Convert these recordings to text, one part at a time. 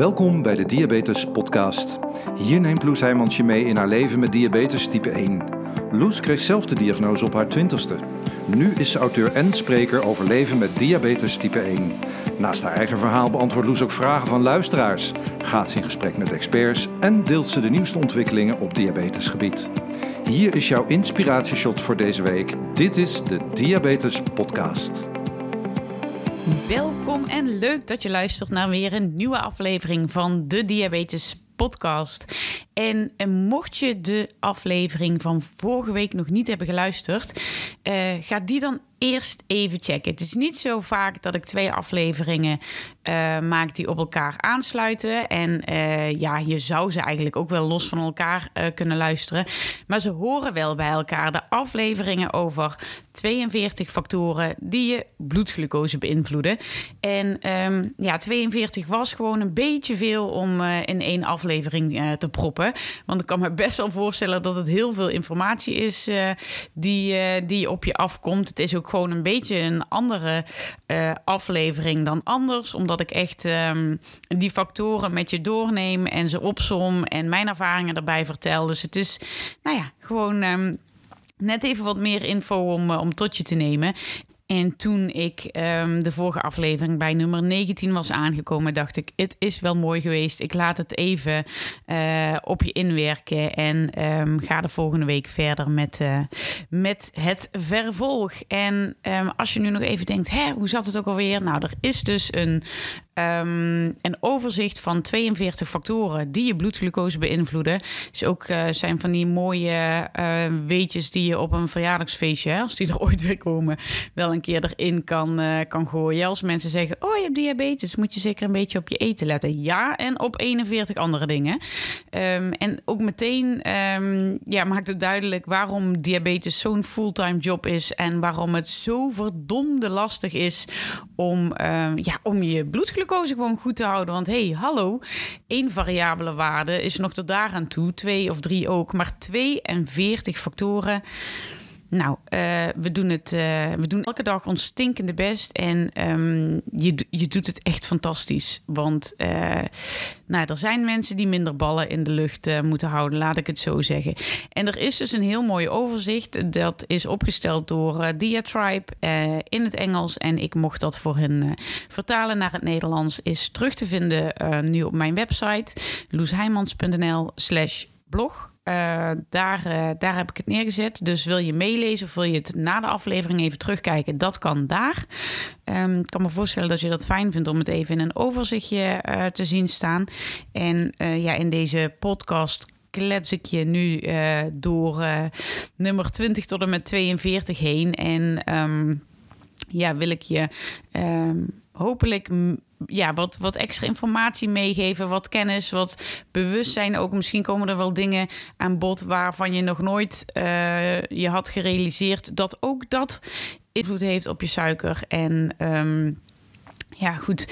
Welkom bij de Diabetes Podcast. Hier neemt Loes Heijmans je mee in haar leven met diabetes type 1. Loes kreeg zelf de diagnose op haar twintigste. Nu is ze auteur en spreker over leven met diabetes type 1. Naast haar eigen verhaal beantwoordt Loes ook vragen van luisteraars, gaat ze in gesprek met experts en deelt ze de nieuwste ontwikkelingen op diabetesgebied. Hier is jouw inspiratieshot voor deze week. Dit is de Diabetes Podcast. Welkom en leuk dat je luistert naar weer een nieuwe aflevering van de Diabetes Podcast. En, en mocht je de aflevering van vorige week nog niet hebben geluisterd, uh, ga die dan eerst even checken. Het is niet zo vaak dat ik twee afleveringen uh, maak die op elkaar aansluiten. En uh, ja, je zou ze eigenlijk ook wel los van elkaar uh, kunnen luisteren. Maar ze horen wel bij elkaar. De afleveringen over 42 factoren die je bloedglucose beïnvloeden. En um, ja, 42 was gewoon een beetje veel om in één aflevering te proppen. Want ik kan me best wel voorstellen dat het heel veel informatie is die, die op je afkomt. Het is ook gewoon een beetje een andere uh, aflevering dan anders. Omdat ik echt um, die factoren met je doorneem en ze opsom en mijn ervaringen erbij vertel. Dus het is, nou ja, gewoon. Um, net even wat meer info om, om tot je te nemen. En toen ik um, de vorige aflevering bij nummer 19 was aangekomen, dacht ik: Het is wel mooi geweest. Ik laat het even uh, op je inwerken. En um, ga de volgende week verder met, uh, met het vervolg. En um, als je nu nog even denkt: hè, hoe zat het ook alweer? Nou, er is dus een Um, een overzicht van 42 factoren die je bloedglucose beïnvloeden. Dus ook uh, zijn van die mooie uh, weetjes die je op een verjaardagsfeestje, als die er ooit weer komen, wel een keer erin kan, uh, kan gooien. Als mensen zeggen, oh je hebt diabetes, moet je zeker een beetje op je eten letten. Ja, en op 41 andere dingen. Um, en ook meteen um, ja, maakt het duidelijk waarom diabetes zo'n fulltime job is en waarom het zo verdomde lastig is om, ja, om je bloedglucose glucose gewoon goed te houden. Want hey, hallo, één variabele waarde is nog tot daaraan toe, twee of drie ook, maar 42 factoren. Nou, uh, we, doen het, uh, we doen elke dag ons stinkende best. En um, je, je doet het echt fantastisch. Want uh, nou, er zijn mensen die minder ballen in de lucht moeten houden, laat ik het zo zeggen. En er is dus een heel mooi overzicht. Dat is opgesteld door Diatribe in het Engels. En ik mocht dat voor hen vertalen naar het Nederlands. Is terug te vinden nu op mijn website. loesheimans.nl slash blog. Uh, daar, uh, daar heb ik het neergezet. Dus wil je meelezen of wil je het na de aflevering even terugkijken, dat kan daar. Um, ik kan me voorstellen dat je dat fijn vindt om het even in een overzichtje uh, te zien staan. En ja, in deze podcast klets ik je nu door nummer 20 tot en met 42 heen. En um, ja, wil ik je um, hopelijk ja, wat, wat extra informatie meegeven, wat kennis, wat bewustzijn. Ook misschien komen er wel dingen aan bod waarvan je nog nooit uh, je had gerealiseerd dat ook dat invloed heeft op je suiker. En um, ja, goed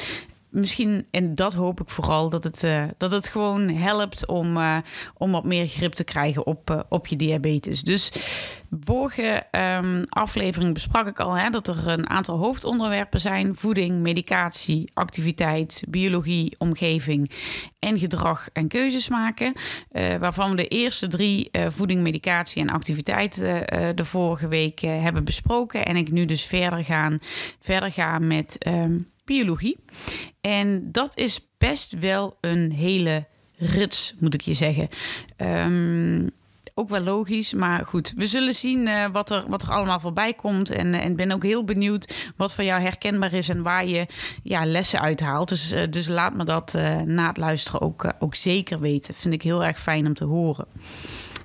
misschien, en dat hoop ik vooral, dat het, uh, dat het gewoon helpt om, uh, om wat meer grip te krijgen op, uh, op je diabetes. Dus vorige um, aflevering besprak ik al hè, dat er een aantal hoofdonderwerpen zijn: voeding, medicatie, activiteit, biologie, omgeving en gedrag en keuzes maken. waarvan we de eerste drie, voeding, medicatie en activiteit, de vorige week hebben besproken. En ik nu dus verder, gaan, verder ga met. Um, biologie. En dat is best wel een hele rits, moet ik je zeggen. Um, ook wel logisch, maar goed. We zullen zien uh, wat, er, wat er allemaal voorbij komt. En, uh, en ben ook heel benieuwd wat voor jou herkenbaar is en waar je ja, lessen uithaalt. Dus, uh, dus laat me dat na het luisteren ook, ook zeker weten. Vind ik heel erg fijn om te horen.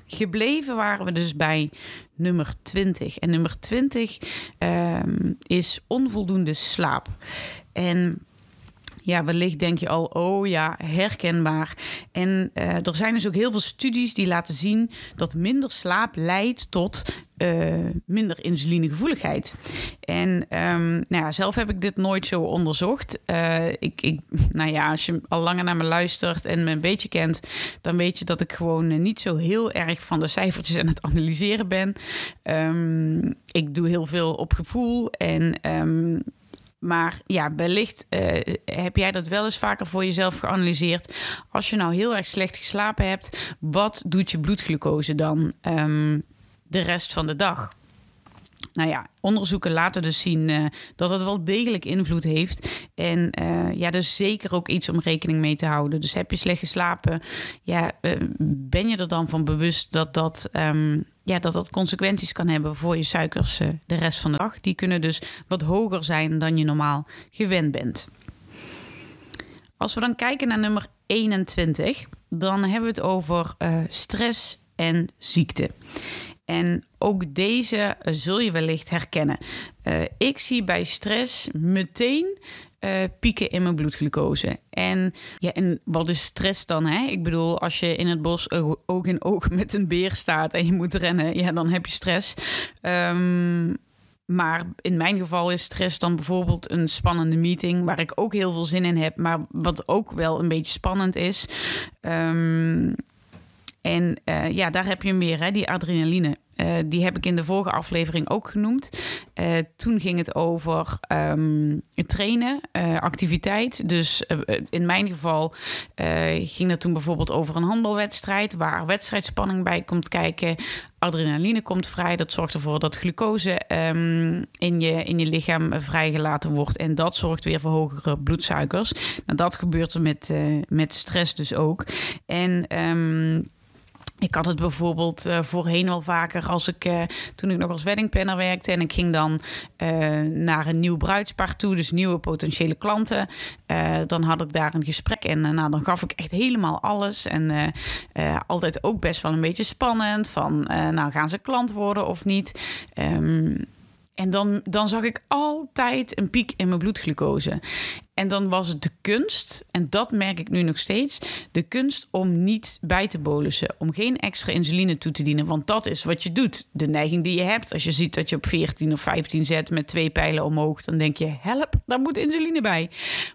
Gebleven waren we dus bij nummer 20. En nummer 20 um, is onvoldoende slaap. En ja, wellicht denk je al, oh ja, herkenbaar. En uh, er zijn dus ook heel veel studies die laten zien dat minder slaap leidt tot uh, minder insulinegevoeligheid. En um, nou ja, zelf heb ik dit nooit zo onderzocht. Uh, ik, ik, nou ja, als je al langer naar me luistert en me een beetje kent, dan weet je dat ik gewoon niet zo heel erg van de cijfertjes aan het analyseren ben. Um, ik doe heel veel op gevoel en. Um, maar ja, wellicht uh, heb jij dat wel eens vaker voor jezelf geanalyseerd. Als je nou heel erg slecht geslapen hebt, wat doet je bloedglucose dan um, de rest van de dag? Nou ja, onderzoeken laten dus zien uh, dat het wel degelijk invloed heeft. En uh, ja, dus zeker ook iets om rekening mee te houden. Dus heb je slecht geslapen, ja, ben je er dan van bewust dat dat, um, ja, dat dat consequenties kan hebben voor je suikers de rest van de dag? Die kunnen dus wat hoger zijn dan je normaal gewend bent. Als we dan kijken naar nummer 21, dan hebben we het over stress en ziekte. En ook deze zul je wellicht herkennen. Ik zie bij stress meteen uh, pieken in mijn bloedglucose. En, ja, en wat is stress dan? Hè? Ik bedoel, als je in het bos oog in oog met een beer staat en je moet rennen, ja, dan heb je stress. Um, maar in mijn geval is stress dan bijvoorbeeld een spannende meeting waar ik ook heel veel zin in heb, maar wat ook wel een beetje spannend is. Um, en uh, ja, daar heb je meer, hè, die adrenaline. Uh, die heb ik in de vorige aflevering ook genoemd. Uh, toen ging het over um, trainen, activiteit. Dus in mijn geval ging het toen bijvoorbeeld over een handbalwedstrijd, waar wedstrijdspanning bij komt kijken. Adrenaline komt vrij. Dat zorgt ervoor dat glucose um, in, je, in je lichaam vrijgelaten wordt. En dat zorgt weer voor hogere bloedsuikers. Nou, dat gebeurt er met, met stress dus ook. En um, ik had het bijvoorbeeld uh, voorheen al vaker als ik uh, toen ik nog als weddingplanner werkte en ik ging dan uh, naar een nieuw bruidspaar toe, dus nieuwe potentiële klanten. dan had ik daar een gesprek en nou, dan gaf ik echt helemaal alles. En altijd ook best wel een beetje spannend van nou gaan ze klant worden of niet. Um, en dan, dan zag ik altijd een piek in mijn bloedglucose. En dan was het de kunst, en dat merk ik nu nog steeds, de kunst om niet bij te bolussen. Om geen extra insuline toe te dienen, want dat is wat je doet. De neiging die je hebt. Als je ziet dat je op 14 of 15 zet met twee pijlen omhoog, dan denk je, help, daar moet insuline bij.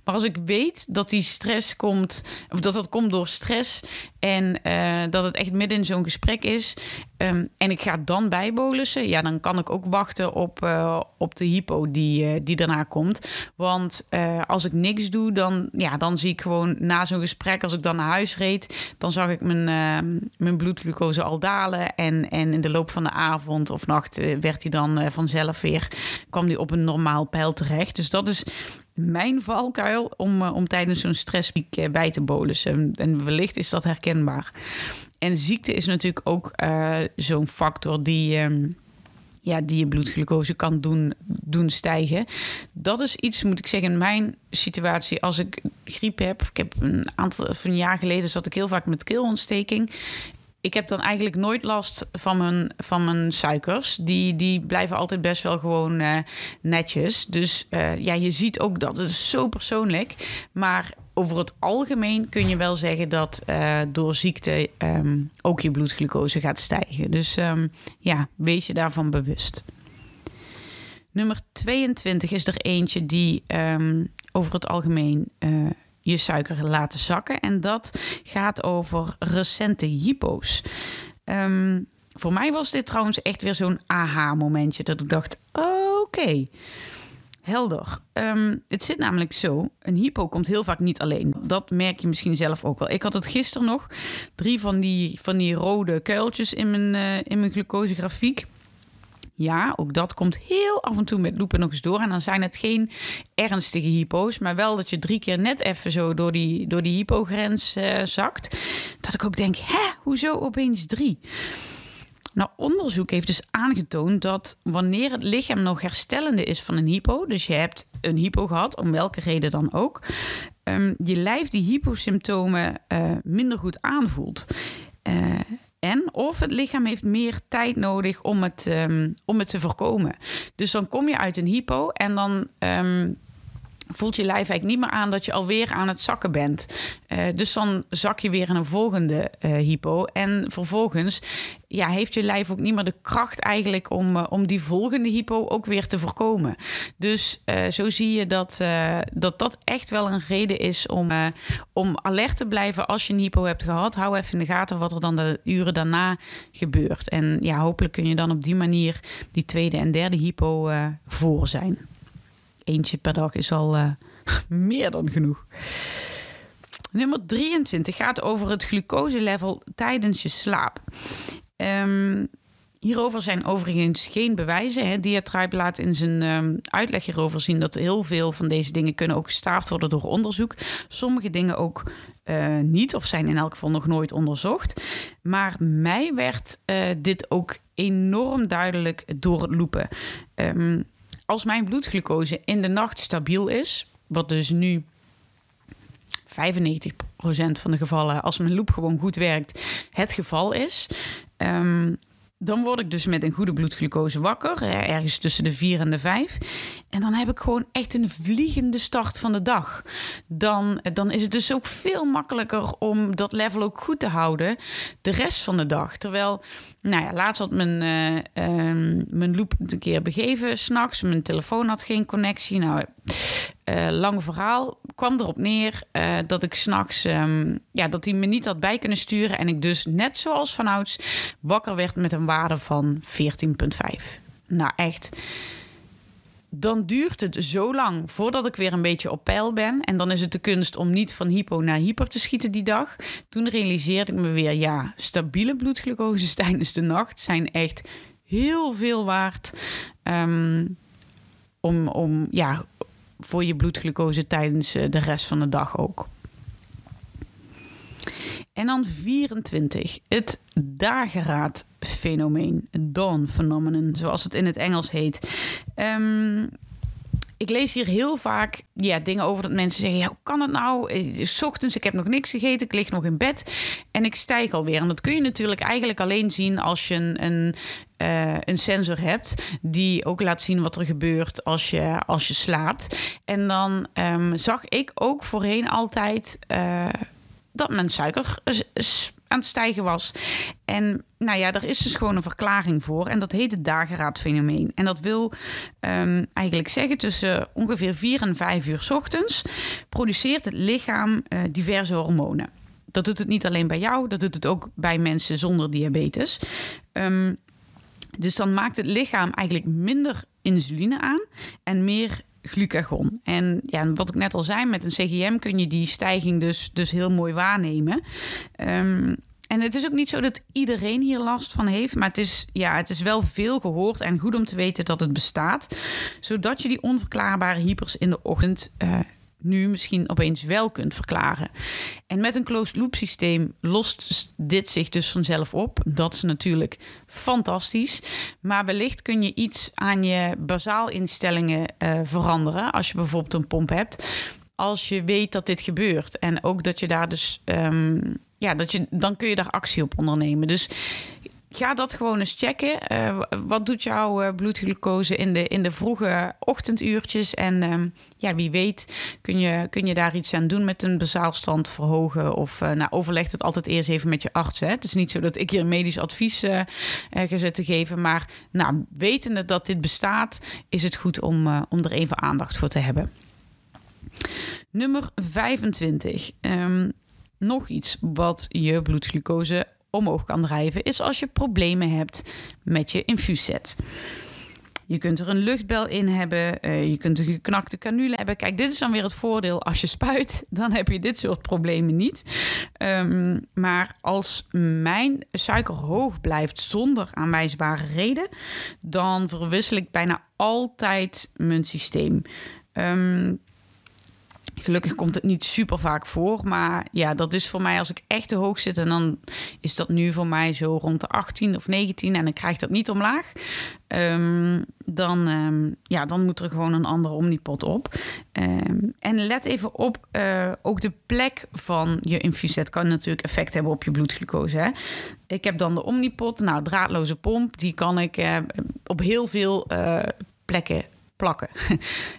Maar als ik weet dat die stress komt, of dat dat komt door stress en uh, dat het echt midden in zo'n gesprek is, um, en ik ga dan bijbolussen, ja, dan kan ik ook wachten op, uh, op de hypo die, uh, die daarna komt. Want als ik niks doe, dan, ja, dan zie ik gewoon na zo'n gesprek, als ik dan naar huis reed, dan zag ik mijn, uh, mijn bloedglucose al dalen. En, en in de loop van de avond of nacht uh, werd hij dan uh, vanzelf weer, kwam hij op een normaal pijl terecht. Dus dat is mijn valkuil om, om tijdens zo'n stresspiek bij te bolussen. En wellicht is dat herkenbaar. En ziekte is natuurlijk ook zo'n factor die. Um, ja, die je bloedglucose kan doen, doen stijgen. Dat is iets, moet ik zeggen, in mijn situatie. Als ik griep heb, ik heb een aantal van jaar geleden zat ik heel vaak met keelontsteking. Ik heb dan eigenlijk nooit last van mijn, van mijn suikers. Die, die blijven altijd best wel gewoon uh, netjes. Dus uh, ja, je ziet ook dat. Het is zo persoonlijk. Maar over het algemeen kun je wel zeggen dat uh, door ziekte um, ook je bloedglucose gaat stijgen. Dus um, ja, wees je daarvan bewust. Nummer 22 is er eentje die um, over het algemeen uh, je suiker laten zakken. En dat gaat over recente hypo's. voor mij was dit trouwens echt weer zo'n aha-momentje. Dat ik dacht, oké. Helder. Um, het zit namelijk zo: een hypo komt heel vaak niet alleen. Dat merk je misschien zelf ook wel. Ik had het gisteren nog. Drie van die, van die rode kuiltjes in mijn, uh, in mijn glucosegrafiek. Ja, ook dat komt heel af en toe met loepen nog eens door. En dan zijn het geen ernstige hypo's, maar wel dat je drie keer net even zo door die, door die hypogrens uh, zakt. Dat ik ook denk, hè, hoezo opeens drie? Nou, onderzoek heeft dus aangetoond dat wanneer het lichaam nog herstellende is van een hypo, dus je hebt een hypo gehad, om welke reden dan ook, um, je lijf die hyposymptomen uh, minder goed aanvoelt. Uh, en of het lichaam heeft meer tijd nodig om het, um, om het te voorkomen. Dus dan kom je uit een hypo en dan um, voelt je lijf eigenlijk niet meer aan dat je alweer aan het zakken bent. Uh, dus dan zak je weer in een volgende uh, hypo. En vervolgens ja, heeft je lijf ook niet meer de kracht eigenlijk om, uh, om die volgende hypo ook weer te voorkomen. Dus zo zie je dat, dat dat echt wel een reden is om, om alert te blijven als je een hypo hebt gehad. Hou even in de gaten wat er dan de uren daarna gebeurt. En ja, hopelijk kun je dan op die manier die tweede en derde hypo voor zijn. Eentje per dag is al uh, meer dan genoeg. Nummer 23 gaat over het glucoselevel tijdens je slaap. Um, Hierover zijn overigens geen bewijzen. Hè. Diatribe laat in zijn um, uitleg hierover zien dat heel veel van deze dingen kunnen ook gestaafd worden door onderzoek. Sommige dingen ook uh, niet, of zijn in elk geval nog nooit onderzocht. Maar mij werd uh, dit ook enorm duidelijk door het loepen. Um, als mijn bloedglucose in de nacht stabiel is, wat dus nu 95% van de gevallen, als mijn loop gewoon goed werkt, het geval is. Um, dan word ik dus met een goede bloedglucose wakker, ergens tussen de 4 en de 5. En dan heb ik gewoon echt een vliegende start van de dag. Dan, dan is het dus ook veel makkelijker om dat level ook goed te houden de rest van de dag. Terwijl, nou ja, laatst had mijn, uh, mijn loop een keer begeven s'nachts. Mijn telefoon had geen connectie. Nou, uh, lang verhaal kwam erop neer uh, dat ik s'nachts, um, ja, dat hij me niet had bij kunnen sturen. En ik dus net zoals vanouds wakker werd met een waarde van 14,5. Nou, echt dan duurt het zo lang voordat ik weer een beetje op peil ben. En dan is het de kunst om niet van hypo naar hyper te schieten die dag. Toen realiseerde ik me weer, ja, stabiele bloedglucoses tijdens de nacht zijn echt heel veel waard. Um, om, om, ja, voor je bloedglucose tijdens eh, de rest van de dag ook. En dan 24. Het dageraadfenomeen. Dawn phenomenon, zoals het in het Engels heet. Um, ik lees hier heel vaak ja, dingen over dat mensen zeggen: ja, hoe kan het nou? Eh, s ochtends, ik heb nog niks gegeten, ik lig nog in bed en ik stijg alweer. En dat kun je natuurlijk eigenlijk alleen zien als je een, een, uh, een sensor hebt die ook laat zien wat er gebeurt als je, als je slaapt. En dan um, zag ik ook voorheen altijd. Uh, dat mijn suiker aan het stijgen was. En nou ja, er is dus gewoon een verklaring voor. En dat heet het dageraadfenomeen. En dat wil um, eigenlijk zeggen tussen ongeveer 4 en 5 uur s ochtends produceert het lichaam uh, diverse hormonen. Dat doet het niet alleen bij jou, dat doet het ook bij mensen zonder diabetes. Um, dus dan maakt het lichaam eigenlijk minder insuline aan en meer glucagon. En ja, wat ik net al zei, met een CGM kun je die stijging dus, dus heel mooi waarnemen. Um, en het is ook niet zo dat iedereen hier last van heeft, maar het is, ja, het is wel veel gehoord en goed om te weten dat het bestaat, zodat je die onverklaarbare hypers in de ochtend uh, nu misschien opeens wel kunt verklaren. En met een closed loop systeem lost dit zich dus vanzelf op. Dat is natuurlijk fantastisch. Maar wellicht kun je iets aan je bazaal instellingen uh, veranderen. Als je bijvoorbeeld een pomp hebt. Als je weet dat dit gebeurt. En ook dat je daar dus. Um, ja, dat je, dan kun je daar actie op ondernemen. Dus ga dat gewoon eens checken. Uh, wat doet jouw uh, bloedglucose in de, in de vroege ochtenduurtjes? En uh, ja, wie weet kun je, kun je daar iets aan doen met een bezaalstand verhogen. Of uh, nou, overleg het altijd eerst even met je arts. Hè. Het is niet zo dat ik hier medisch advies ga zitten geven. Maar nou, wetende dat dit bestaat, is het goed om, om er even aandacht voor te hebben. Nummer 25. Um, ehm, nog iets wat je bloedglucose omhoog kan drijven, is als je problemen hebt met je infuuszet. Je kunt er een luchtbel in hebben. Uh, je kunt een geknakte canule hebben. Kijk, dit is dan weer het voordeel. Als je spuit, dan heb je dit soort problemen niet. Um, maar als mijn suiker hoog blijft zonder aanwijsbare reden, dan verwissel ik bijna altijd mijn systeem. Um, Gelukkig komt het niet super vaak voor. Maar ja, dat is voor mij als ik echt te hoog zit. En dan is dat nu voor mij zo rond de 18 of 19. En ik krijg dat niet omlaag. Um, dan, um, ja, dan moet er gewoon een andere omnipot op. Um, en let even op, uh, ook de plek van je infuuset kan natuurlijk effect hebben op je bloedglucose. Hè? Ik heb dan de omnipot, nou draadloze pomp. Die kan ik uh, op heel veel uh, plekken plakken.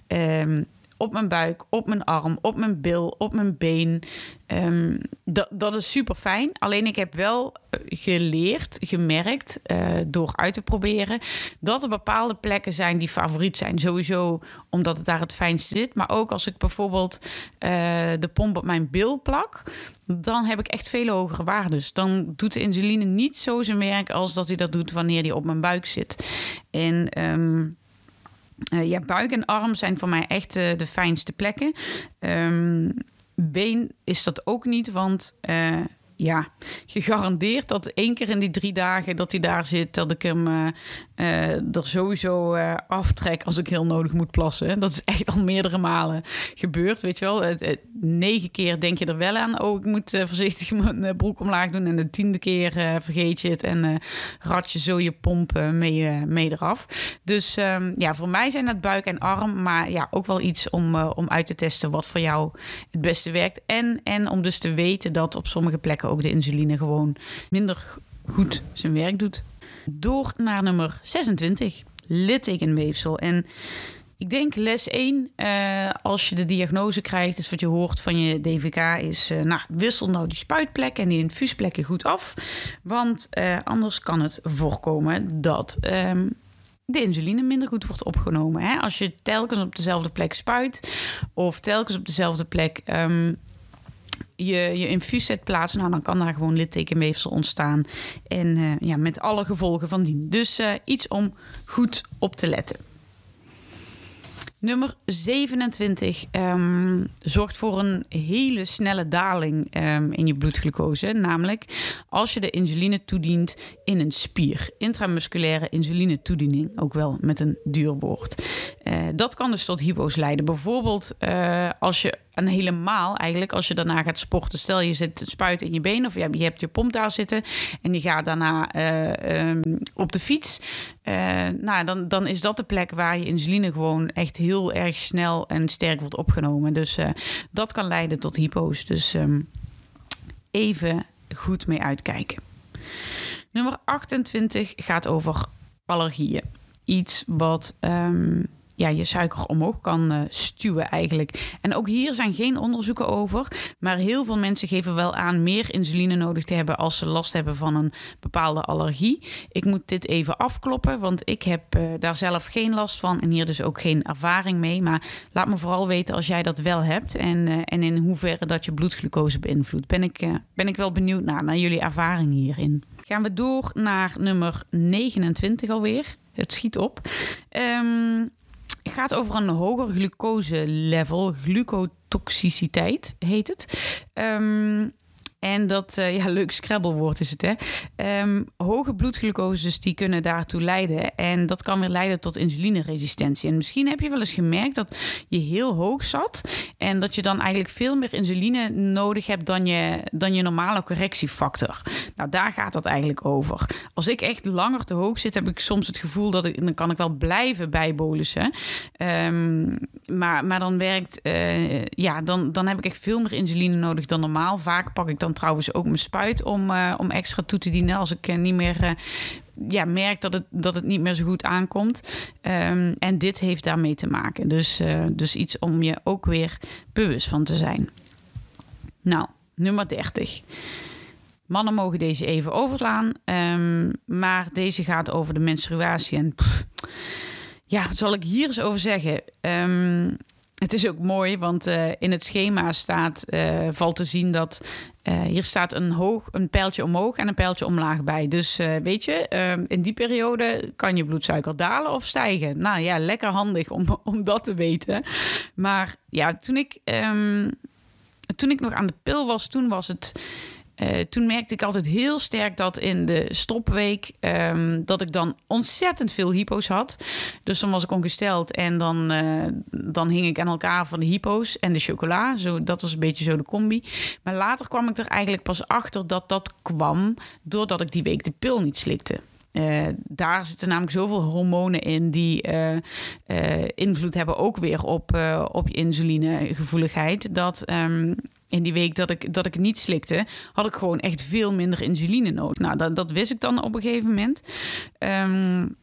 op mijn buik, op mijn arm, op mijn bil, op mijn been. Um, dat, dat is super fijn. Alleen ik heb wel eh, geleerd, gemerkt, uh, door uit te proberen, dat er bepaalde plekken zijn die favoriet zijn. Sowieso omdat het daar het fijnste zit. Maar ook als ik bijvoorbeeld uh, de pomp op mijn bil plak, dan heb ik echt veel hogere waarden. Dan doet de insuline niet zo zijn werk als dat hij dat doet wanneer die op mijn buik zit. En um, ja, buik en arm zijn voor mij echt de fijnste plekken. Um, been is dat ook niet, want ja, gegarandeerd dat één keer in die drie dagen dat hij daar zit, dat ik hem uh, uh, er sowieso uh, aftrek als ik heel nodig moet plassen. Dat is echt al meerdere malen gebeurd, weet je wel. Negen keer denk je er wel aan, oh, ik moet voorzichtig mijn broek omlaag doen. En de tiende keer vergeet je het en rat je zo je pomp mee, mee eraf. Dus um, ja, voor mij zijn het buik en arm, maar ja, ook wel iets om, om uit te testen wat voor jou het beste werkt. En, en om dus te weten dat op sommige plekken ook de insuline gewoon minder goed zijn werk doet. Door naar nummer 26, littekenweefsel. En ik denk les 1, uh, als je de diagnose krijgt, is wat je hoort van je DVK, is uh, nou, wissel nou die spuitplekken en die infuusplekken goed af. Want uh, anders kan het voorkomen dat um, de insuline minder goed wordt opgenomen. Hè? Als je telkens op dezelfde plek spuit of telkens op dezelfde plek um, je, je infuus zet plaatsen, nou, dan kan daar gewoon littekenweefsel ontstaan. En uh, ja, met alle gevolgen van dien. Dus uh, iets om goed op te letten. Nummer 27 um, zorgt voor een hele snelle daling um, in je bloedglucose. Namelijk als je de insuline toedient in een spier. Intramusculaire insuline toediening, ook wel met een duur woord. Uh, dat kan dus tot hypo's leiden. Bijvoorbeeld als je helemaal eigenlijk als je daarna gaat sporten. Stel je zit spuit in je been of je hebt je, pomp daar zitten en je gaat daarna uh, um, op de fiets. Uh, nou, dan, dan is dat de plek waar je insuline gewoon echt heel erg snel en sterk wordt opgenomen. Dus uh, dat kan leiden tot hypo's. Dus um, even goed mee uitkijken. Nummer 28 gaat over allergieën. Iets wat um, ja, je suiker omhoog kan uh, stuwen eigenlijk. En ook hier zijn geen onderzoeken over. Maar heel veel mensen geven wel aan meer insuline nodig te hebben als ze last hebben van een bepaalde allergie. Ik moet dit even afkloppen, want ik heb uh, daar zelf geen last van en hier dus ook geen ervaring mee. Maar laat me vooral weten als jij dat wel hebt en, uh, en in hoeverre dat je bloedglucose beïnvloedt. Ben ik, ben ik wel benieuwd naar, naar jullie ervaring hierin. Gaan we door naar nummer 29 alweer. Het schiet op. Um, gaat over een hoger glucose level, glucotoxiciteit heet het. Um, en dat, uh, ja, leuk scrabblewoord is het, hè. Um, hoge bloedglucoses die kunnen daartoe leiden. En dat kan weer leiden tot insulineresistentie. En misschien heb je wel eens gemerkt dat je heel hoog zat. En dat je dan eigenlijk veel meer insuline nodig hebt dan je, dan je normale correctiefactor. Nou, daar gaat dat eigenlijk over. Als ik echt langer te hoog zit, heb ik soms het gevoel dat ik, dan kan ik wel blijven bijbolussen. Um, maar, maar dan werkt, uh, ja, dan, dan heb ik echt veel meer insuline nodig dan normaal. Vaak pak ik trouwens ook mijn spuit om, uh, om extra toe te dienen als ik uh, niet meer uh, ja, merk dat het, dat het niet meer zo goed aankomt. Um, en dit heeft daarmee te maken. Dus, dus iets om je ook weer bewust van te zijn. Nou, nummer 30. Mannen mogen deze even overslaan, um, maar deze gaat over de menstruatie. En ja, wat zal ik hier eens over zeggen? Um, het is ook mooi, want uh, in het schema staat, uh, valt te zien dat uh, hier staat een, hoog, een pijltje omhoog en een pijltje omlaag bij. Dus weet je, ehm, in die periode kan je bloedsuiker dalen of stijgen. Nou ja, lekker handig om, om dat te weten. Maar ja, toen ik, um, toen ik nog aan de pil was, toen was het uh, toen merkte ik altijd heel sterk dat in de stopweek um, dat ik dan ontzettend veel hypo's had. Dus dan was ik ongesteld en dan, uh, dan hing ik aan elkaar van de hypo's en de chocola. Zo, dat was een beetje zo de combi. Maar later kwam ik er eigenlijk pas achter dat dat kwam doordat ik die week de pil niet slikte. Uh, daar zitten namelijk zoveel hormonen in die invloed hebben ook weer op, op je insulinegevoeligheid. Dat um, in die week dat ik, dat ik niet slikte, had ik gewoon echt veel minder insuline nodig. Nou, dat, dat wist ik dan op een gegeven moment. Um,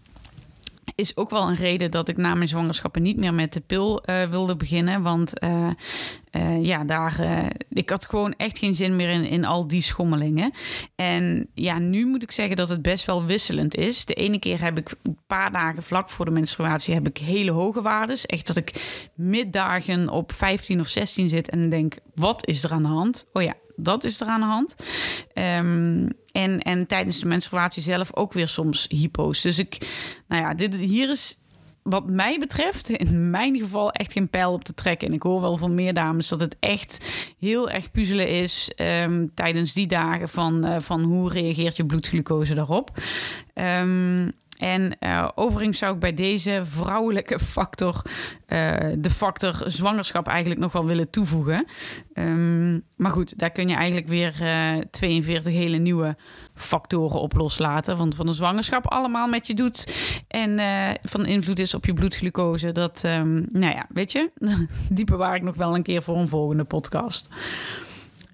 is ook wel een reden dat ik na mijn zwangerschappen niet meer met de pil uh, wilde beginnen. Want uh, uh, ja, daar, ik had gewoon echt geen zin meer in, in al die schommelingen. En ja, nu moet ik zeggen dat het best wel wisselend is. De ene keer heb ik een paar dagen vlak voor de menstruatie heb ik hele hoge waardes. Echt dat ik middagen op 15 of 16 zit en denk, wat is er aan de hand? Oh ja, dat is er aan de hand. Um, en, en tijdens de menstruatie zelf ook weer soms hypo's. Dus ik, nou ja, dit, hier is wat mij betreft in mijn geval echt geen pijl op te trekken. En ik hoor wel van meer dames dat het echt heel erg puzzelen is ehm, tijdens die dagen van, uh, van hoe reageert je bloedglucose daarop. Um, en uh, overigens zou ik bij deze vrouwelijke factor uh, de factor zwangerschap eigenlijk nog wel willen toevoegen. Um, maar goed, daar kun je eigenlijk weer uh, eh, 42 hele nieuwe factoren op loslaten. Want van de zwangerschap allemaal met je doet en van invloed is op je bloedglucose. Dat, um, nou ja, weet je, die bewaar ik nog wel een keer voor een volgende podcast.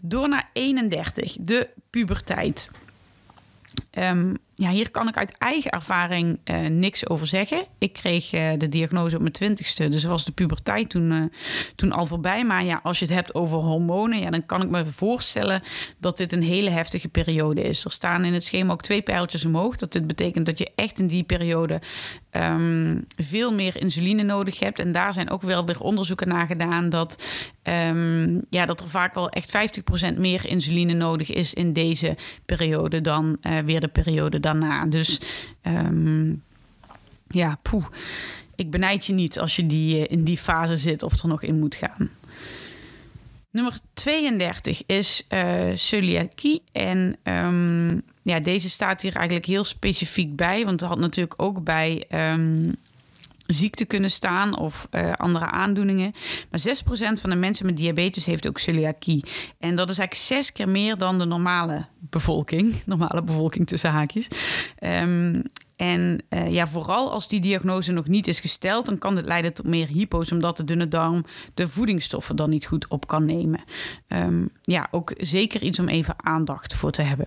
Door naar 31, de puberteit. Um, ja, hier kan ik uit eigen ervaring uh, niks over zeggen. Ik kreeg uh, de diagnose op mijn twintigste, dus was de puberteit toen, uh, toen al voorbij. Maar ja, als je het hebt over hormonen, ja, dan kan ik me voorstellen dat dit een hele heftige periode is. Er staan in het schema ook twee pijltjes omhoog. Dat dit betekent dat je echt in die periode um, veel meer insuline nodig hebt. En daar zijn ook wel weer onderzoeken naar gedaan dat, um, ja, dat er vaak wel echt 50% meer insuline nodig is in deze periode dan weer de periode daarna. Dus um, ja, poeh. Ik benijd je niet als je die, eh, in die fase zit of er nog in moet gaan. Nummer 32 is uh, celiakie. En um, ja, deze staat hier eigenlijk heel specifiek bij. Want er had natuurlijk ook bij um, ziekte kunnen staan of uh, andere aandoeningen. Maar 6% van de mensen met diabetes heeft ook celiakie. En dat is eigenlijk zes keer meer dan de normale bevolking. Normale bevolking tussen haakjes. Um, en uh, ja, vooral als die diagnose nog niet is gesteld, dan kan dit leiden tot meer hypo's, omdat de dunne darm de voedingsstoffen dan niet goed op kan nemen. Um, ja, ook zeker iets om even aandacht voor te hebben.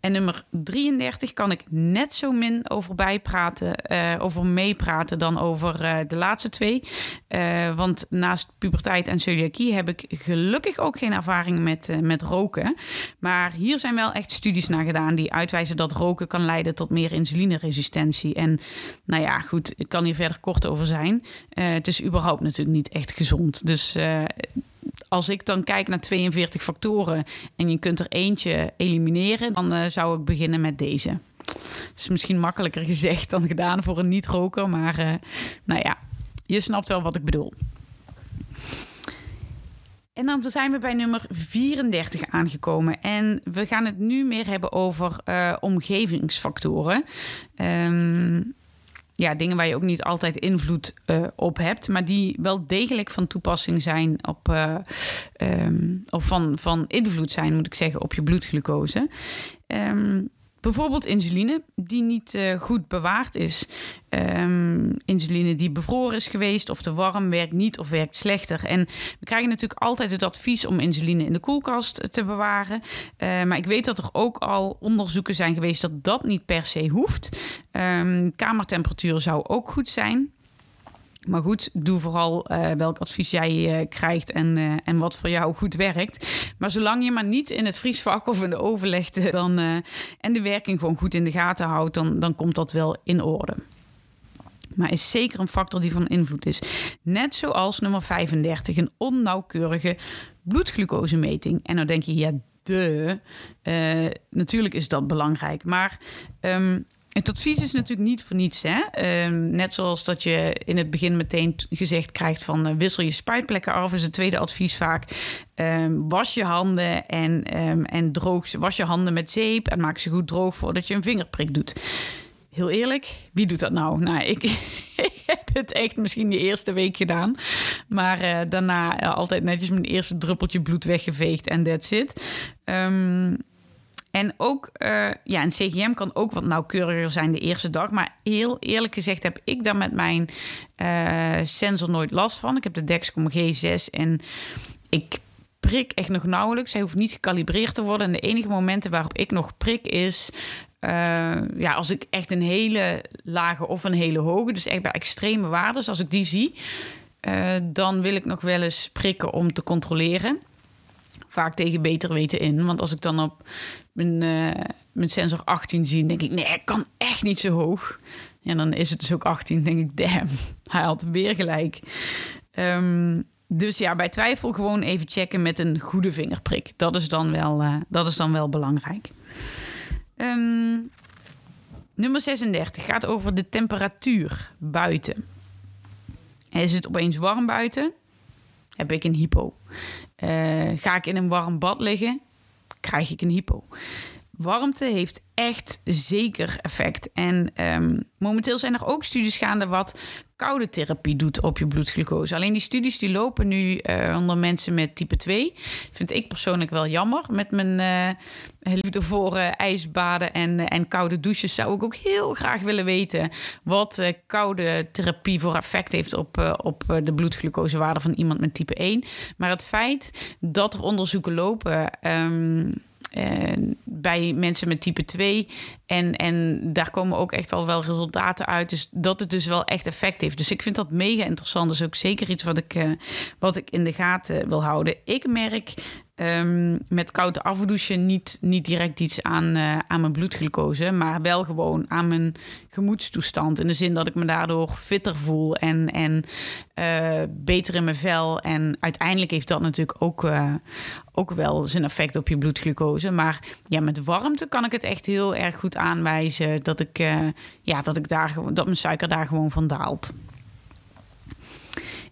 En nummer 33 kan ik net zo min over bijpraten, uh, over meepraten dan over uh, de laatste twee. Uh, want naast puberteit en celiakie heb ik gelukkig ook geen ervaring met, met roken. Maar hier zijn wel echt studies naar gedaan die uitwijzen dat roken kan leiden tot meer insulineresistentie. En nou ja, goed, ik kan hier verder kort over zijn. het is überhaupt natuurlijk niet echt gezond. Dus als ik dan kijk naar 42 factoren en je kunt er eentje elimineren, dan uh, zou ik beginnen met deze. Is misschien makkelijker gezegd dan gedaan voor een niet-roker, maar uh, nou ja, je snapt wel wat ik bedoel. En dan zijn we bij nummer 34 aangekomen. En we gaan het nu meer hebben over uh, omgevingsfactoren. Um, ja, dingen waar je ook niet altijd invloed uh, op hebt, maar die wel degelijk van toepassing zijn op, uh, um, of van, van invloed zijn, moet ik zeggen, op je bloedglucose. Um, Bijvoorbeeld insuline, die niet uh, goed bewaard is. Um, insuline die bevroren is geweest of te warm, werkt niet of werkt slechter. En we krijgen natuurlijk altijd het advies om insuline in de koelkast te bewaren. Uh, maar ik weet dat er ook al onderzoeken zijn geweest dat dat niet per se hoeft. Um, kamertemperatuur zou ook goed zijn. Maar goed, doe vooral uh, welk advies jij uh, krijgt en, uh, en wat voor jou goed werkt. Maar zolang je maar niet in het vriesvak of in de oven dan, en de werking gewoon goed in de gaten houdt, dan, dan komt dat wel in orde. Maar is zeker een factor die van invloed is. Net zoals nummer 35, een onnauwkeurige bloedglucosemeting. En nou denk je, ja, de. natuurlijk is dat belangrijk. Maar um, het advies is natuurlijk niet voor niets. Hè? Um, net zoals dat je in het begin meteen gezegd krijgt van uh, wissel je spuitplekken af, is het tweede advies vaak um, was je handen en, um, en droog, was je handen met zeep en maak ze goed droog voordat je een vingerprik doet. Heel eerlijk, wie doet dat nou? Nou, ik, heb het echt misschien de eerste week gedaan. Maar uh, daarna uh, altijd netjes mijn eerste druppeltje bloed weggeveegd en that's it. Um, en ook, uh, ja, een CGM kan ook wat nauwkeuriger zijn de eerste dag. Maar heel eerlijk gezegd heb ik daar met mijn uh, sensor nooit last van. Ik heb de Dexcom G6 en ik prik echt nog nauwelijks. Hij hoeft niet gecalibreerd te worden. En de enige momenten waarop ik nog prik is... Uh, ja, als ik echt een hele lage of een hele hoge... dus echt bij extreme waarden, als ik die zie... dan wil ik nog wel eens prikken om te controleren vaak tegen beter weten in. Want als ik dan op mijn, uh, mijn sensor 18 zie, denk ik, nee, ik kan echt niet zo hoog. En dan is het dus ook 18, denk ik, damn, hij had weer gelijk. Um, dus ja, bij twijfel gewoon even checken met een goede vingerprik. Dat is dan wel, uh, dat is dan wel belangrijk. Um, Nummer 36 gaat over de temperatuur buiten. Is het opeens warm buiten? Heb ik een hypo. Eh, ga ik in een warm bad liggen? Krijg ik een hypo. Warmte heeft echt zeker effect. En ehm, momenteel zijn er ook studies gaande wat koude therapie doet op je bloedglucose. Alleen die studies die lopen nu uh, onder mensen met type 2. Vind ik persoonlijk wel jammer. Met mijn uh, liefde voor ijsbaden en, en koude douches zou ik ook heel graag willen weten wat koude therapie voor effect heeft op, op de bloedglucosewaarde van iemand met type 1. Maar het feit dat er onderzoeken lopen. Um, bij mensen met type 2. En, en daar komen ook echt al wel resultaten uit. Dus dat het dus wel echt effect heeft. Dus ik vind dat mega interessant. Dat is ook zeker iets wat ik, uh, wat ik in de gaten wil houden. Ik merk um, met koude afdouchen niet, niet direct iets aan, uh, aan mijn bloedglucose. Maar wel gewoon aan mijn gemoedstoestand. In de zin dat ik me daardoor fitter voel en, en uh, beter in mijn vel. En uiteindelijk heeft dat natuurlijk ook, uh, ook wel zijn effect op je bloedglucose. Maar ja, met warmte kan ik het echt heel erg goed aanwijzen dat ik, ja, dat ik daar dat mijn suiker daar gewoon van daalt.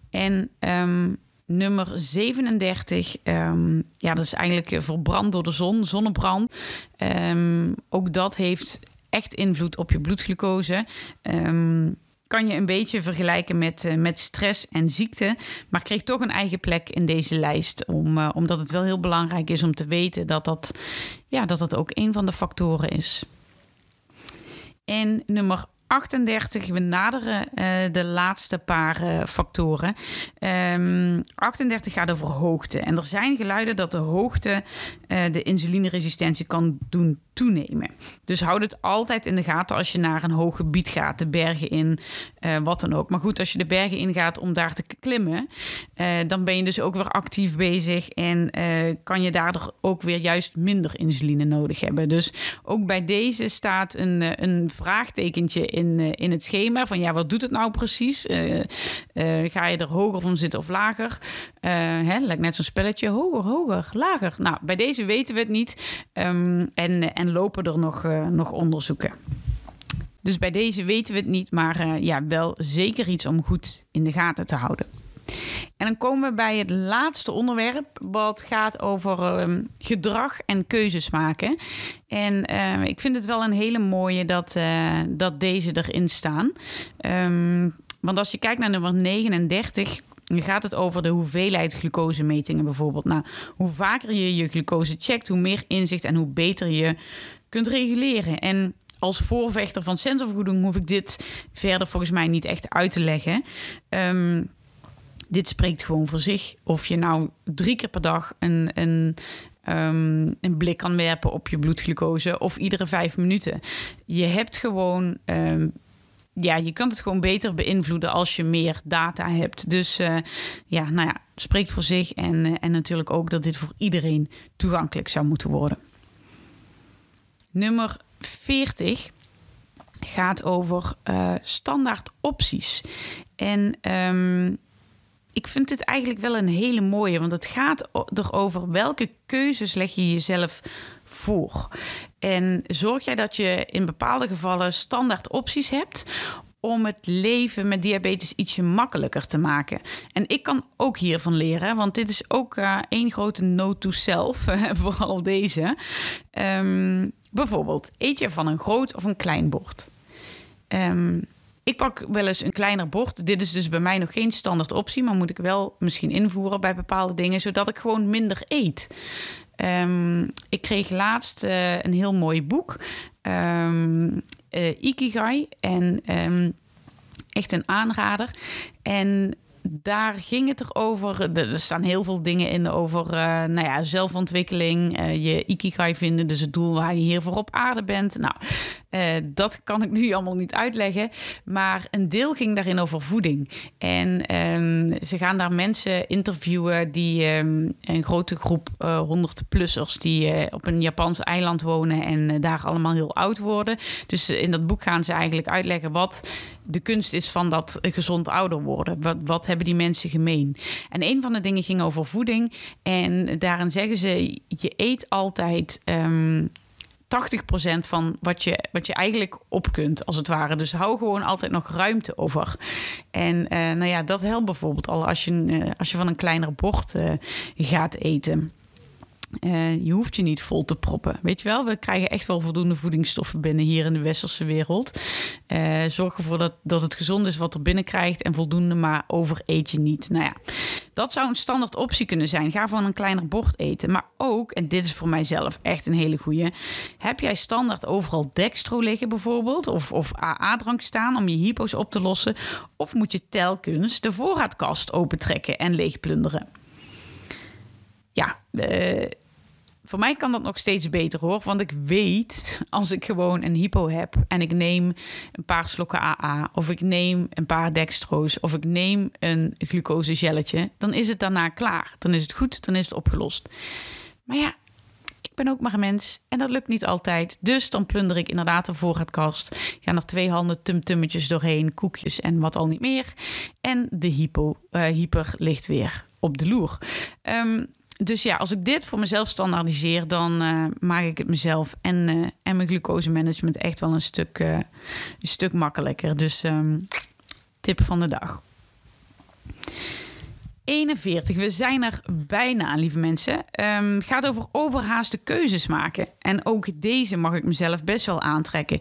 En um, nummer 37. Um, ehm, ja, dat is eigenlijk verbrand door de zon, zonnebrand. Um, ook dat heeft echt invloed op je bloedglucose. Um, kan je een beetje vergelijken met, uh, met stress en ziekte. Maar kreeg toch een eigen plek in deze lijst. Uh, omdat het wel heel belangrijk is om te weten dat dat, ja, dat dat ook een van de factoren is. En nummer 38, we naderen uh, de laatste paar uh, factoren. Um, 38 gaat over hoogte. En er zijn geluiden dat de hoogte uh, de insulineresistentie kan doen toenemen. Dus houd het altijd in de gaten als je naar een hoog gebied gaat, de bergen in, uh, wat dan ook. Maar goed, als je de bergen ingaat om daar te klimmen, uh, dan ben je dus ook weer actief bezig en kan je daardoor ook weer juist minder insuline nodig hebben. Dus ook bij deze staat een, een vraagtekentje in, in het schema van ja, wat doet het nou precies? ga je er hoger van zitten of lager? Hè, lijkt net zo'n spelletje, hoger, hoger, lager. Nou, bij deze weten we het niet. Um, en, en lopen er nog, uh, nog onderzoeken. Dus bij deze weten we het niet, maar uh, ja, wel zeker iets om goed in de gaten te houden. En dan komen we bij het laatste onderwerp, wat gaat over uh, gedrag en keuzes maken. En uh, ik vind het wel een hele mooie dat, uh, dat deze erin staan. Want als je kijkt naar nummer 39, dan gaat het over de hoeveelheid glucosemetingen bijvoorbeeld. Nou, hoe vaker je je glucose checkt, hoe meer inzicht en hoe beter je kunt reguleren. En als voorvechter van sensorvergoeding hoef ik dit verder volgens mij niet echt uit te leggen. Um, dit spreekt gewoon voor zich. Of je nou drie keer per dag een, een, um, een blik kan werpen op je bloedglucose of iedere vijf minuten. Je hebt gewoon. Um, ja, je kunt het gewoon beter beïnvloeden als je meer data hebt. Dus uh, ja, nou ja, spreekt voor zich. En, uh, en natuurlijk ook dat dit voor iedereen toegankelijk zou moeten worden. Nummer 40 gaat over uh, standaard opties. En um, ik vind dit eigenlijk wel een hele mooie, want het gaat erover welke keuzes leg je jezelf. En zorg jij dat je in bepaalde gevallen standaard opties hebt om het leven met diabetes ietsje makkelijker te maken. En ik kan ook hiervan leren, want dit is ook uh, één grote note to self, vooral deze. Um, bijvoorbeeld, eet je van een groot of een klein bord? Um, ik pak wel eens een kleiner bord. Dit is dus bij mij nog geen standaard optie, maar moet ik wel misschien invoeren bij bepaalde dingen, zodat ik gewoon minder eet. Um, ik kreeg laatst uh, een heel mooi boek, um, uh, Ikigai, en um, echt een aanrader. En daar ging het er over. Er staan heel veel dingen in over uh, nou ja, zelfontwikkeling, uh, je ikigai vinden, dus het doel waar je hiervoor op aarde bent. Nou, uh, dat kan ik nu allemaal niet uitleggen. Maar een deel ging daarin over voeding. En um, ze gaan daar mensen interviewen die um, een grote groep 100-plussers die op een Japans eiland wonen en daar allemaal heel oud worden. Dus in dat boek gaan ze eigenlijk uitleggen wat de kunst is van dat gezond ouder worden. Wat, wat hebben die mensen gemeen? En een van de dingen ging over voeding. En daarin zeggen ze: je eet altijd. Um, 80% van wat je, wat je eigenlijk op kunt, als het ware. Dus hou gewoon altijd nog ruimte over. En uh, nou ja, dat helpt bijvoorbeeld al als je, uh, als je van een kleiner bord uh, gaat eten. Uh, je hoeft je niet vol te proppen. Weet je wel, we krijgen echt wel voldoende voedingsstoffen binnen hier in de westerse wereld. Uh, zorg ervoor dat, dat het gezond is wat er binnen krijgt en voldoende, maar overeet je niet. Nou ja, dat zou een standaard optie kunnen zijn. Ga van een kleiner bord eten. Maar ook, en dit is voor mijzelf echt een hele goeie. Heb jij standaard overal dextro liggen bijvoorbeeld? Of, of AA-drank staan om je hypo's op te lossen? Of moet je telkens de voorraadkast opentrekken en leegplunderen? Ja, uh, voor mij kan dat nog steeds beter hoor. Want ik weet, als ik gewoon een hypo heb en ik neem een paar slokken AA, of ik neem een paar dextro's, of ik neem een glucosegelletje, dan is het daarna klaar. Dan is het goed, dan is het opgelost. Maar ja, ik ben ook maar een mens en dat lukt niet altijd. Dus dan plunder ik inderdaad de voorraadkast. Ga er twee handen tumtummetjes doorheen, koekjes en wat al niet meer. En de hypo, uh, hyper ligt weer op de loer. Um, dus ja, als ik dit voor mezelf standaardiseer, dan uh, maak ik het mezelf en, uh, en mijn glucosemanagement echt wel een stuk, uh, een stuk makkelijker. Dus um, tip van de dag. 41. We zijn er bijna, lieve mensen. Um, gaat over overhaaste keuzes maken. En ook deze mag ik mezelf best wel aantrekken.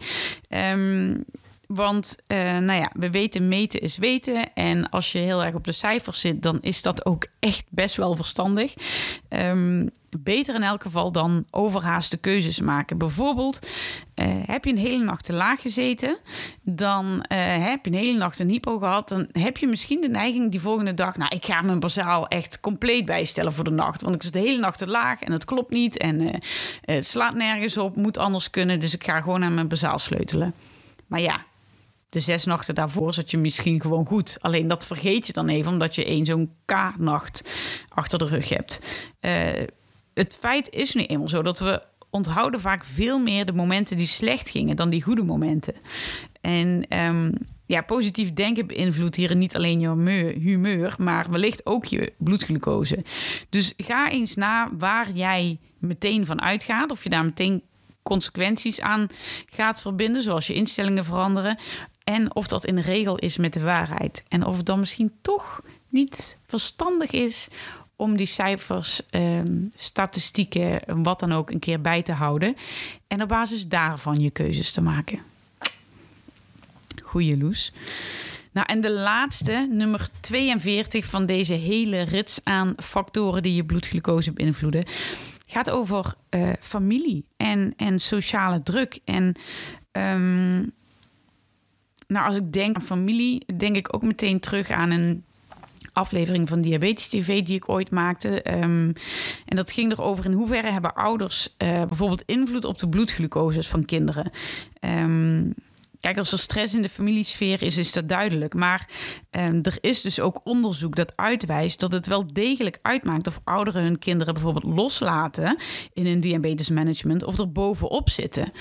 Um, want uh, nou ja, we weten meten is weten. En als je heel erg op de cijfers zit, dan is dat ook echt best wel verstandig. Um, beter in elk geval dan overhaaste keuzes maken. Bijvoorbeeld, uh, heb je een hele nacht te laag gezeten, dan uh, heb je een hele nacht een hypo gehad, dan heb je misschien de neiging die volgende dag, nou, ik ga mijn bazaal echt compleet bijstellen voor de nacht, want ik zit de hele nacht te laag en het klopt niet en het slaat nergens op, moet anders kunnen, dus ik ga gewoon aan mijn bazaal sleutelen. Maar ja, de zes nachten daarvoor zat je misschien gewoon goed. Alleen dat vergeet je dan even, omdat je één zo'n K-nacht achter de rug hebt. Uh, het feit is nu eenmaal zo dat we onthouden vaak veel meer de momenten die slecht gingen dan die goede momenten. En um, ja, positief denken beïnvloedt hier niet alleen je humeur, maar wellicht ook je bloedglucose. Dus ga eens na waar jij meteen van uitgaat. Of je daar meteen consequenties aan gaat verbinden, zoals je instellingen veranderen. En of dat in de regel is met de waarheid. En of het dan misschien toch niet verstandig is om die cijfers, eh, statistieken, wat dan ook, een keer bij te houden. En op basis daarvan je keuzes te maken. Goeie Loes. Nou, en de laatste, nummer 42 van deze hele rits aan factoren die je bloedglucose beïnvloeden, gaat over uh, familie en, en sociale druk. En um, nou, als ik denk aan familie, denk ik ook meteen terug aan een aflevering van Diabetes TV die ik ooit maakte. Um, en dat ging erover in hoeverre hebben ouders uh, bijvoorbeeld invloed op de bloedglucoses van kinderen. Um, Kijk, als er stress in de familiesfeer is, is dat duidelijk. Maar um, er is dus ook onderzoek dat uitwijst dat het wel degelijk uitmaakt of ouderen hun kinderen bijvoorbeeld loslaten in hun diabetesmanagement of er bovenop zitten.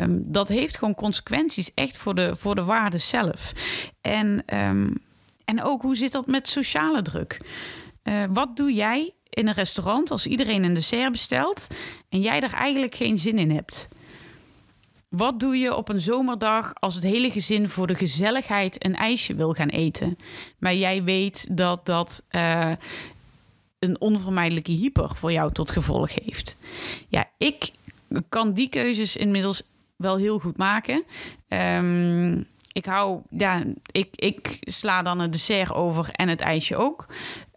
Um, dat heeft gewoon consequenties echt voor de, voor de waarde zelf. En, um, en ook hoe zit dat met sociale druk? Uh, wat doe jij in een restaurant als iedereen een dessert bestelt en jij daar eigenlijk geen zin in hebt? Wat doe je op een zomerdag als het hele gezin voor de gezelligheid een ijsje wil gaan eten? Maar jij weet dat dat uh, een onvermijdelijke hyper voor jou tot gevolg heeft. Ja, ik kan die keuzes inmiddels wel heel goed maken. Um, ik hou, ja, ik, ik sla dan het dessert over en het ijsje ook.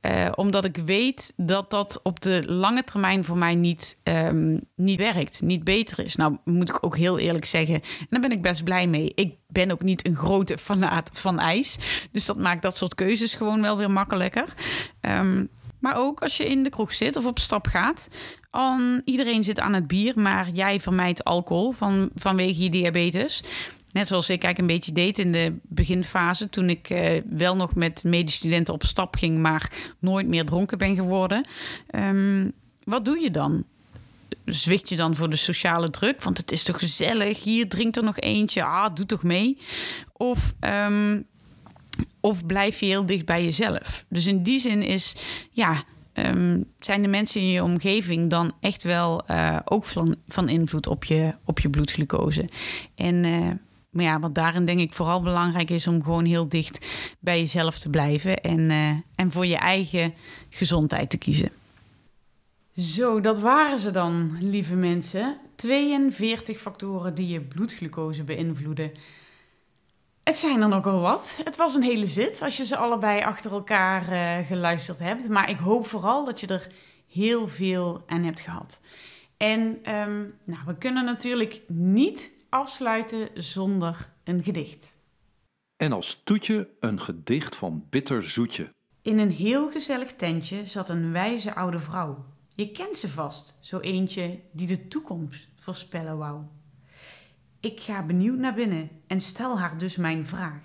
Uh, omdat ik weet dat dat op de lange termijn voor mij niet, um, niet werkt, niet beter is. Nou, moet ik ook heel eerlijk zeggen. En daar ben ik best blij mee. Ik ben ook niet een grote fanaat van ijs. Dus dat maakt dat soort keuzes gewoon wel weer makkelijker. Um, maar ook als je in de kroeg zit of op stap gaat. An, iedereen zit aan het bier, maar jij vermijdt alcohol van, vanwege je diabetes. Net zoals ik eigenlijk een beetje deed in de beginfase. Toen ik uh, wel nog met medestudenten op stap ging, maar nooit meer dronken ben geworden. Um, wat doe je dan? Zwicht je dan voor de sociale druk? Want het is toch gezellig. Hier drinkt er nog eentje. Ah, doe toch mee. Of, um, of blijf je heel dicht bij jezelf. Dus in die zin is ja, ehm, zijn de mensen in je omgeving dan echt wel eh, ook van, van invloed op je, op je bloedglucose. En uh, maar ja, wat daarin denk ik vooral belangrijk is om gewoon heel dicht bij jezelf te blijven en, uh, en voor je eigen gezondheid te kiezen. Zo, dat waren ze dan, lieve mensen. 42 factoren die je bloedglucose beïnvloeden. Het zijn er nogal wat. Het was een hele zit als je ze allebei achter elkaar uh, geluisterd hebt. Maar ik hoop vooral dat je er heel veel aan hebt gehad. En um, nou, we kunnen natuurlijk niet afsluiten zonder een gedicht. En als toetje een gedicht van Bitter Zoetje. In een heel gezellig tentje zat een wijze oude vrouw. Je kent ze vast, zo eentje die de toekomst voorspellen wou. Ik ga benieuwd naar binnen en stel haar dus mijn vraag.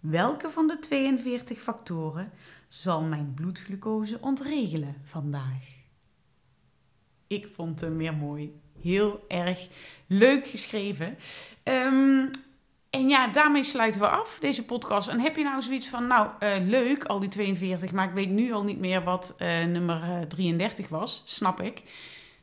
Welke van de 42 factoren zal mijn bloedglucose ontregelen vandaag? Ik vond hem weer mooi. Heel erg leuk geschreven. Um, en ja, daarmee sluiten we af deze podcast. En heb je nou zoiets van, nou uh, leuk, al die 42, maar ik weet nu al niet meer wat uh, nummer uh, 33 was, snap ik.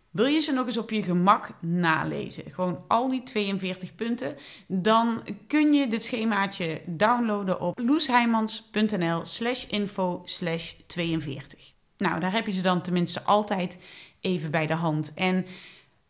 Wil je ze nog eens op je gemak nalezen? Gewoon al die 42 punten. Dan kun je dit schemaatje downloaden op loesheimans.nl slash info slash 42. Nou, daar heb je ze dan tenminste altijd even bij de hand. En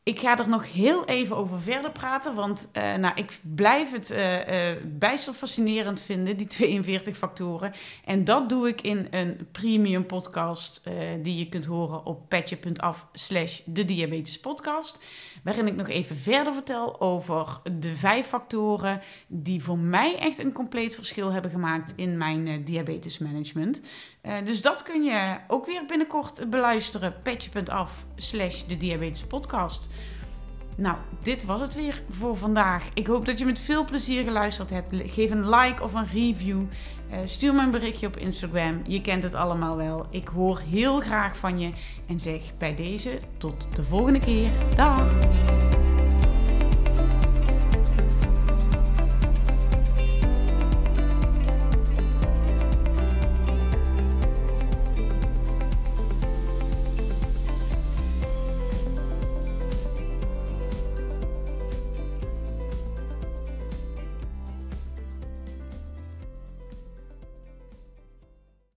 ik ga er nog heel even over verder praten, want uh, nou, ik blijf het uh, bijster fascinerend vinden, die 42 factoren. En dat doe ik in een premium podcast die je kunt horen op petje.af slash de diabetes podcast. Waarin ik nog even verder vertel over de vijf factoren die voor mij echt een compleet verschil hebben gemaakt in mijn diabetes management. dus dat kun je ook weer binnenkort beluisteren. Petje.af slash de diabetes podcast. Nou, dit was het weer voor vandaag. Ik hoop dat je met veel plezier geluisterd hebt. Geef een like of een review. Uh, stuur me een berichtje op Instagram. Je kent het allemaal wel. Ik hoor heel graag van je. En zeg bij deze tot de volgende keer. Dag!